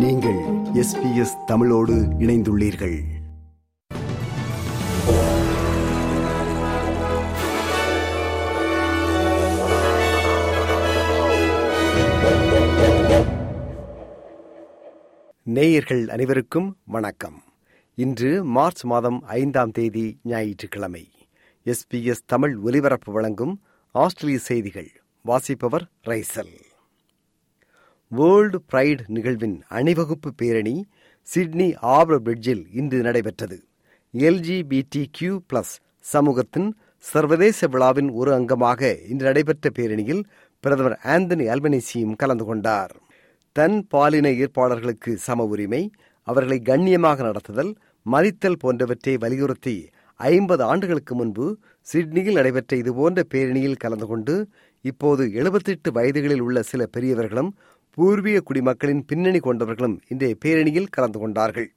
நீங்கள் எஸ்பிஎஸ் தமிழோடு இணைந்துள்ளீர்கள். நேயர்கள் அனைவருக்கும் வணக்கம். இன்று மார்ச் மாதம் ஐந்தாம் தேதி ஞாயிற்றுக்கிழமை. எஸ்பிஎஸ் தமிழ் ஒலிபரப்பு வழங்கும் ஆஸ்திரேலிய செய்திகள் வாசிப்பவர் ரைசல். வேர்ல்டு பிரைட் நிகழ்வின் அணிவகுப்பு பேரணி சிட்னி ஆபர் பிரிட்ஜில் இன்று நடைபெற்றது. எல்ஜிபிடி கியூ பிளஸ் சமூகத்தின் சர்வதேச விழாவின் ஒரு அங்கமாக இன்று நடைபெற்ற பேரணியில் பிரதமர் ஆந்தனி அல்பனிசியும் கலந்து கொண்டார். தன் பாலின ஏற்பாளர்களுக்கு சம உரிமை அவர்களை கண்ணியமாக நடத்துதல் மதித்தல் போன்றவற்றை வலியுறுத்தி ஐம்பது ஆண்டுகளுக்கு முன்பு சிட்னியில் நடைபெற்ற இதுபோன்ற பேரணியில் கலந்து கொண்டு இப்போது எழுபத்தெட்டு வயதுகளில் உள்ள சில பெரியவர்களும் பூர்வீக குடிமக்களின் பின்னணி கொண்டவர்களும் இன்றைய பேரணியில் கலந்து கொண்டார்கள்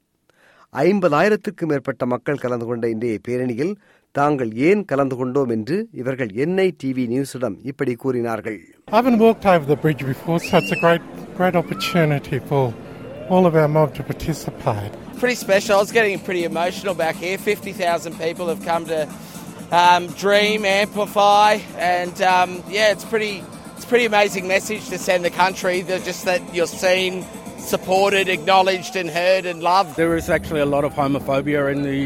ஐம்பதாயிரத்துக்கும் மேற்பட்ட மக்கள் கலந்து கொண்ட இன்றைய பேரணியில் தாங்கள் ஏன் கலந்து கொண்டோம் என்று இவர்கள் என்ஐ டிவி நியூஸிடம் இப்படி கூறினார்கள் I haven't walked over the bridge before, so it's a great, great opportunity for all of our mob to participate. pretty special. I was getting pretty emotional back here. 50,000 people have come to um, dream, amplify, and um, yeah, it's pretty. It's a pretty amazing message to send the country. That just that you're seen, supported, acknowledged, and heard and loved. There is actually a lot of homophobia in the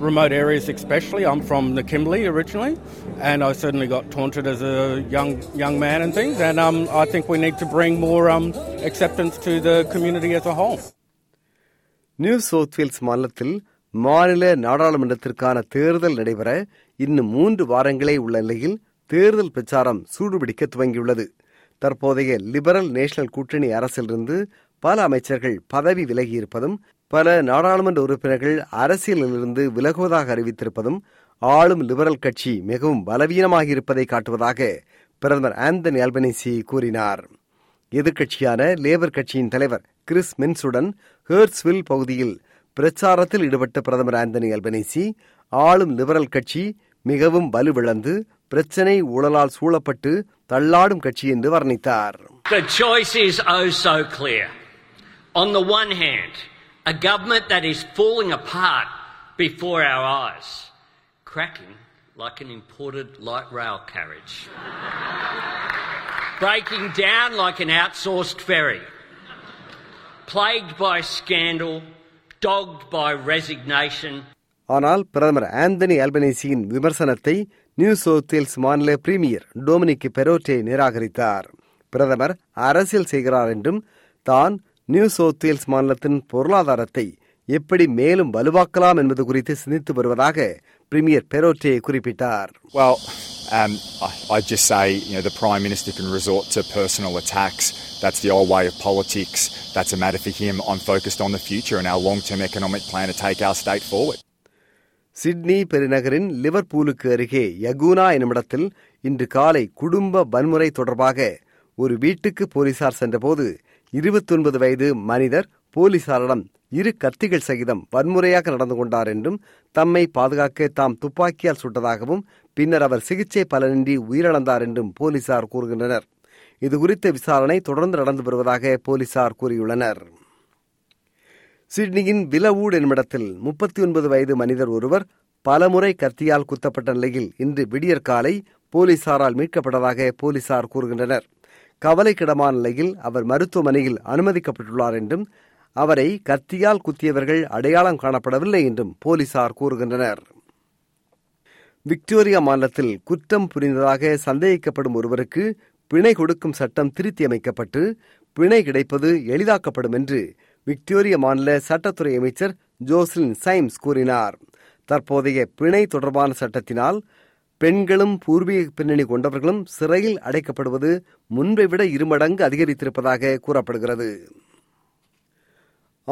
remote areas, especially. I'm from the Kimberley originally, and I certainly got taunted as a young young man and things. And um, I think we need to bring more um, acceptance to the community as a whole. New South Wales மாநிலத்தில் மாநில நாடாளுமன்றத்திற்கான தேர்தல் நடைபெற இன்னும் மூன்று வாரங்களே உள்ள நிலையில் தேர்தல் பிரச்சாரம் சூடுபிடிக்க துவங்கியுள்ளது. தற்போதைய லிபரல் நேஷனல் கூட்டணி அரசிலிருந்து பல அமைச்சர்கள் பதவி விலகியிருப்பதும் பல நாடாளுமன்ற உறுப்பினர்கள் அரசியலிலிருந்து விலகுவதாக அறிவித்திருப்பதும் ஆளும் லிபரல் கட்சி மிகவும் பலவீனமாக இருப்பதை காட்டுவதாக பிரதமர் ஆந்தனி அல்பனிசி கூறினார். எதிர்க்கட்சியான லேபர் கட்சியின் தலைவர் கிறிஸ் மின்சுடன் ஹேர்ஸ்வில் பகுதியில் பிரச்சாரத்தில் ஈடுபட்ட பிரதமர் ஆந்தனி அல்பனிசி ஆளும் லிபரல் கட்சி மிகவும் வலுவிழந்து பிரச்சினை ஊழலால் சூழப்பட்டு தள்ளாடும் கட்சி என்று வர்ணித்தார் The choice is oh so clear. On the one hand, a government that is falling apart before our eyes, cracking like an imported light rail carriage, breaking down like an outsourced ferry, plagued by scandal, dogged by resignation, ஆனால் பிரதமர் Anthony அல்பனேசியின் விமர்சனத்தை New South Wales மாநில premier Dominic Perrottet நிராகரித்தார் பிரதமர் அரசியல் செய்கிறார் என்றும் தான் நியூ சவுத் வேல்ஸ் மாநிலத்தின் பொருளாதாரத்தை எப்படி மேலும் வலுவாக்கலாம் என்பது குறித்து சிந்தித்து வருவதாக பிரீமியர் பெரோட்டே குறிப்பிட்டார் um, I, I just say, you know, the Prime Minister can resort to personal attacks. That's the old way of politics. That's a matter for him. I'm focused on the future and our long term economic plan to take our state forward. Sydney பெருநகரின் லிவர்பூலுக்கு அருகே Yagoona என்னுமிடத்தில் இன்று காலை குடும்ப வன்முறை தொடர்பாக ஒரு வீட்டுக்கு போலீசார் சென்றபோது இருபத்தொன்பது வயது மனிதர் போலீசாரிடம் இரு கத்திகள் சகிதம் வன்முறையாக நடந்து கொண்டார் என்றும் தம்மை பாதுகாக்க தாம் துப்பாக்கியால் சுட்டதாகவும் பின்னர் அவர் சிகிச்சை பலனின்றி உயிரிழந்தார் என்றும் போலீசார் கூறுகின்றனர். இதுகுறித்த விசாரணை தொடர்ந்து நடந்து வருவதாக போலீசார் கூறியுள்ளனர். சிட்னியின் விலவூட் என்னிடத்தில் முப்பத்தி ஒன்பது வயது மனிதர் ஒருவர் பலமுறை கத்தியால் குத்தப்பட்ட நிலையில் இன்று விடியற்காலை போலீசாரால் மீட்கப்பட்டதாக போலீசார் கூறுகின்றனர். கவலைக்கிடமான நிலையில் அவர் மருத்துவமனையில் அனுமதிக்கப்பட்டுள்ளார் என்றும் அவரை கத்தியால் குத்தியவர்கள் அடையாளம் காணப்படவில்லை என்றும் போலீசார் கூறுகின்றனர். விக்டோரியா மாநிலத்தில் குற்றம் புரிந்ததாக சந்தேகிக்கப்படும் ஒருவருக்கு பிணை கொடுக்கும் சட்டம் திருத்தியமைக்கப்பட்டு பிணை கிடைப்பது எளிதாக்கப்படும் என்று விக்டோரிய மாநில சட்டத்துறை அமைச்சர் ஜோஸ்லின் சைம்ஸ் கூறினார். தற்போதைய பிணை தொடர்பான சட்டத்தினால் பெண்களும் பூர்வீக பின்னணி கொண்டவர்களும் சிறையில் அடைக்கப்படுவது முன்பை விட இருமடங்கு அதிகரித்திருப்பதாக கூறப்படுகிறது.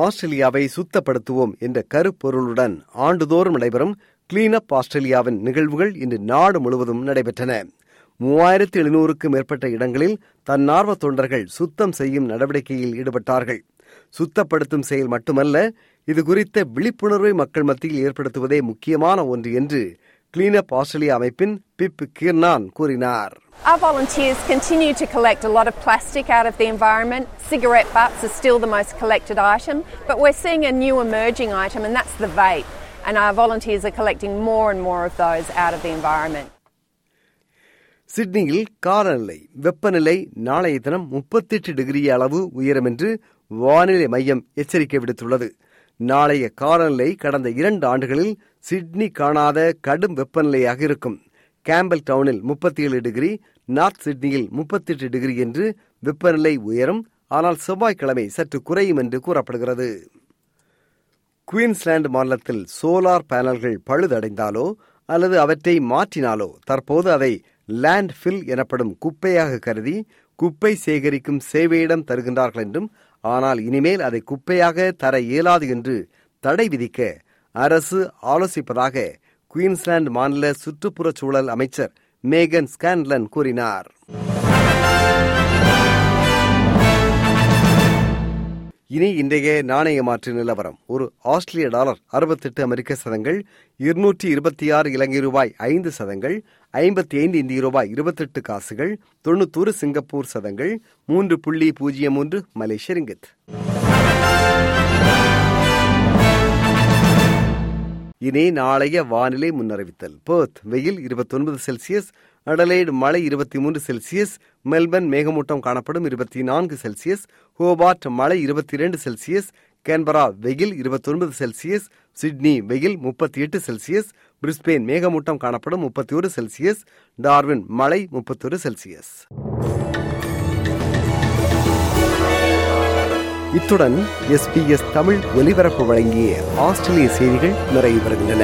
ஆஸ்திரேலியாவை சுத்தப்படுத்துவோம் என்ற கருப்பொருளுடன் ஆண்டுதோறும் நடைபெறும் கிளீன் அப் ஆஸ்திரேலியாவின் நிகழ்வுகள் இன்று நாடு முழுவதும் நடைபெற்றன. மூவாயிரத்து எழுநூறுக்கும் மேற்பட்ட இடங்களில் தன்னார்வ தொண்டர்கள் சுத்தம் செய்யும் நடவடிக்கையில் ஈடுபட்டார்கள். சுத்தப்படுத்தும் செயல் மட்டுமல்ல இது குறித்த விழிப்புணர்வை மக்கள் மத்தியில் ஏற்படுத்துவதே முக்கியமான ஒன்று என்று கிளீனப் ஆஸ்திரேலியா அமைப்பின் பிப் கிர்னான் கூறினார் Our volunteers continue to collect a lot of plastic out of the environment. Cigarette butts are still the most collected item, but we're seeing a new emerging item, and that's the vape. And our volunteers are collecting more and more of those out of the environment. சிட்னியில் காலநிலை வெப்பநிலை நாளைய தினம் முப்பத்தெட்டு degree அளவு உயரும் என்று வானிலை மையம் எச்சரிக்கை விடுத்துள்ளது. நாளைய காலநிலை கடந்த இரண்டு ஆண்டுகளில் சிட்னி காணாத கடும் வெப்பநிலையாக இருக்கும். கேம்பல் டவுனில் முப்பத்தி ஏழு டிகிரி நார்த் சிட்னியில் முப்பத்தி எட்டு டிகிரி என்று வெப்பநிலை உயரும். ஆனால் செவ்வாய்க்கிழமை சற்று குறையும் என்று கூறப்படுகிறது. குயின்ஸ்லாந்து மாநிலத்தில் சோலார் பேனல்கள் பழுதடைந்தாலோ அல்லது அவற்றை மாற்றினாலோ தற்போது அதை லேண்ட் ஃபில் எனப்படும் குப்பையாக கருதி குப்பை சேகரிக்கும் சேவையிடம் தருகின்றார்கள் என்றும் ஆனால் இனிமேல் அதை குப்பையாக தர இயலாது என்று தடை விதிக்க அரசு ஆலோசிப்பதாக குயின்ஸ்லாந்து மாநில சுற்றுப்புறச் சூழல் அமைச்சர் மேகன் ஸ்கான்லன் கூறினார். இனி இன்றைய நாணய மாற்று நிலவரம். ஒரு ஆஸ்திரேலிய டாலர் அறுபத்தெட்டு அமெரிக்க சதங்கள் இருநூற்றி இருபத்தி ஆறு இலங்கை ரூபாய் ஐந்து சதங்கள் ஐம்பத்தி ஐந்து இந்திய ரூபாய் இருபத்தெட்டு காசுகள் தொண்ணூத்தூறு சிங்கப்பூர் சதங்கள் மூன்று புள்ளி பூஜ்ஜியம் மூன்று மலேசிய ரிங்கித் இனி நாளைய வானிலை முன்னறிவித்தல். பேர்த் வெயில் இருபத்தொன்பது செல்சியஸ் அடலைடு மழை இருபத்தி மூன்று செல்சியஸ் மெல்பர்ன் மேகமூட்டம் காணப்படும் இருபத்தி நான்கு செல்சியஸ் ஹோபார்ட் மழை இருபத்தி இரண்டு செல்சியஸ் கேன்பரா வெயில் இருபத்தொன்பது செல்சியஸ் சிட்னி வெயில் முப்பத்தி எட்டு செல்சியஸ் பிரிஸ்பெயின் மேகமூட்டம் காணப்படும் முப்பத்தி ஒரு செல்சியஸ் டார்வின் மழை முப்பத்தொரு செல்சியஸ். இத்துடன் எஸ்பிஎஸ் தமிழ் ஒலிபரப்பு வழங்கிய ஆஸ்திரேலிய செய்திகள் நிறைவு பெறுகின்றன